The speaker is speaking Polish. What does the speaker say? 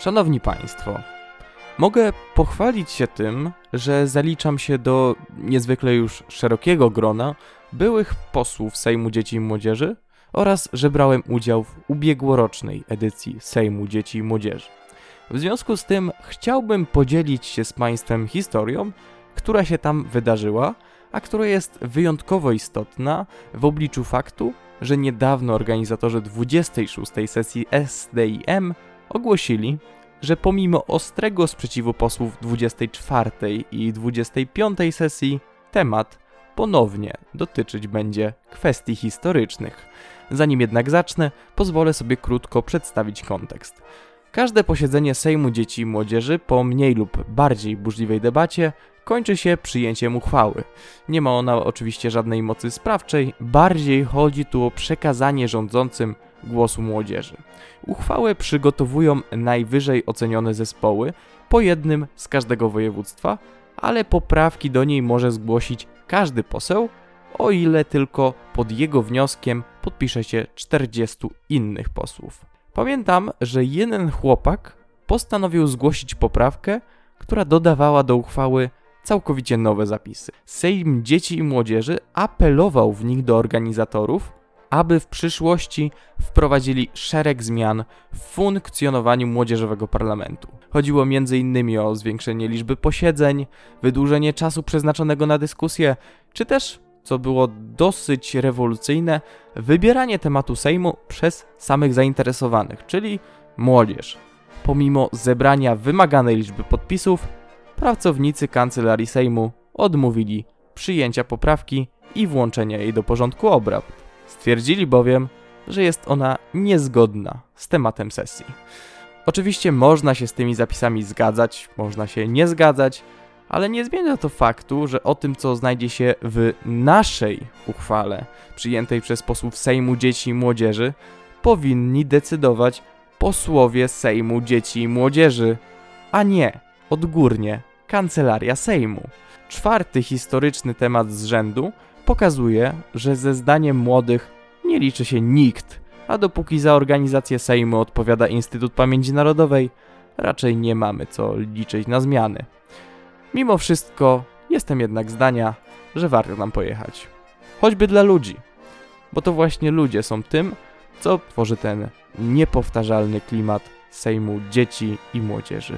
Szanowni Państwo, mogę pochwalić się tym, że zaliczam się do niezwykle już szerokiego grona byłych posłów Sejmu Dzieci i Młodzieży oraz że brałem udział w ubiegłorocznej edycji Sejmu Dzieci i Młodzieży. W związku z tym chciałbym podzielić się z Państwem historią, która się tam wydarzyła, a która jest wyjątkowo istotna w obliczu faktu, że niedawno organizatorzy 26. sesji SDIM ogłosili, że pomimo ostrego sprzeciwu posłów 24 i 25 sesji, temat ponownie dotyczyć będzie kwestii historycznych. Zanim jednak zacznę, pozwolę sobie krótko przedstawić kontekst. Każde posiedzenie Sejmu Dzieci i Młodzieży po mniej lub bardziej burzliwej debacie kończy się przyjęciem uchwały. Nie ma ona oczywiście żadnej mocy sprawczej, bardziej chodzi tu o przekazanie rządzącym głosu młodzieży. Uchwałę przygotowują najwyżej ocenione zespoły, po jednym z każdego województwa, ale poprawki do niej może zgłosić każdy poseł, o ile tylko pod jego wnioskiem podpisze się 40 innych posłów. Pamiętam, że jeden chłopak postanowił zgłosić poprawkę, która dodawała do uchwały całkowicie nowe zapisy. Sejm Dzieci i Młodzieży apelował w nich do organizatorów, aby w przyszłości wprowadzili szereg zmian w funkcjonowaniu młodzieżowego parlamentu. Chodziło m.in. o zwiększenie liczby posiedzeń, wydłużenie czasu przeznaczonego na dyskusję, czy też, co było dosyć rewolucyjne, wybieranie tematu Sejmu przez samych zainteresowanych, czyli młodzież. Pomimo zebrania wymaganej liczby podpisów, pracownicy kancelarii Sejmu odmówili przyjęcia poprawki i włączenia jej do porządku obrad. Stwierdzili bowiem, że jest ona niezgodna z tematem sesji. Oczywiście można się z tymi zapisami zgadzać, można się nie zgadzać, ale nie zmienia to faktu, że o tym, co znajdzie się w naszej uchwale, przyjętej przez posłów Sejmu Dzieci i Młodzieży, powinni decydować posłowie Sejmu Dzieci i Młodzieży, a nie odgórnie Kancelaria Sejmu. Czwarty historyczny temat z rzędu pokazuje, że ze zdaniem młodych nie liczy się nikt, a dopóki za organizację Sejmu odpowiada Instytut Pamięci Narodowej, raczej nie mamy co liczyć na zmiany. Mimo wszystko jestem jednak zdania, że warto nam pojechać. Choćby dla ludzi, bo to właśnie ludzie są tym, co tworzy ten niepowtarzalny klimat Sejmu dzieci i młodzieży.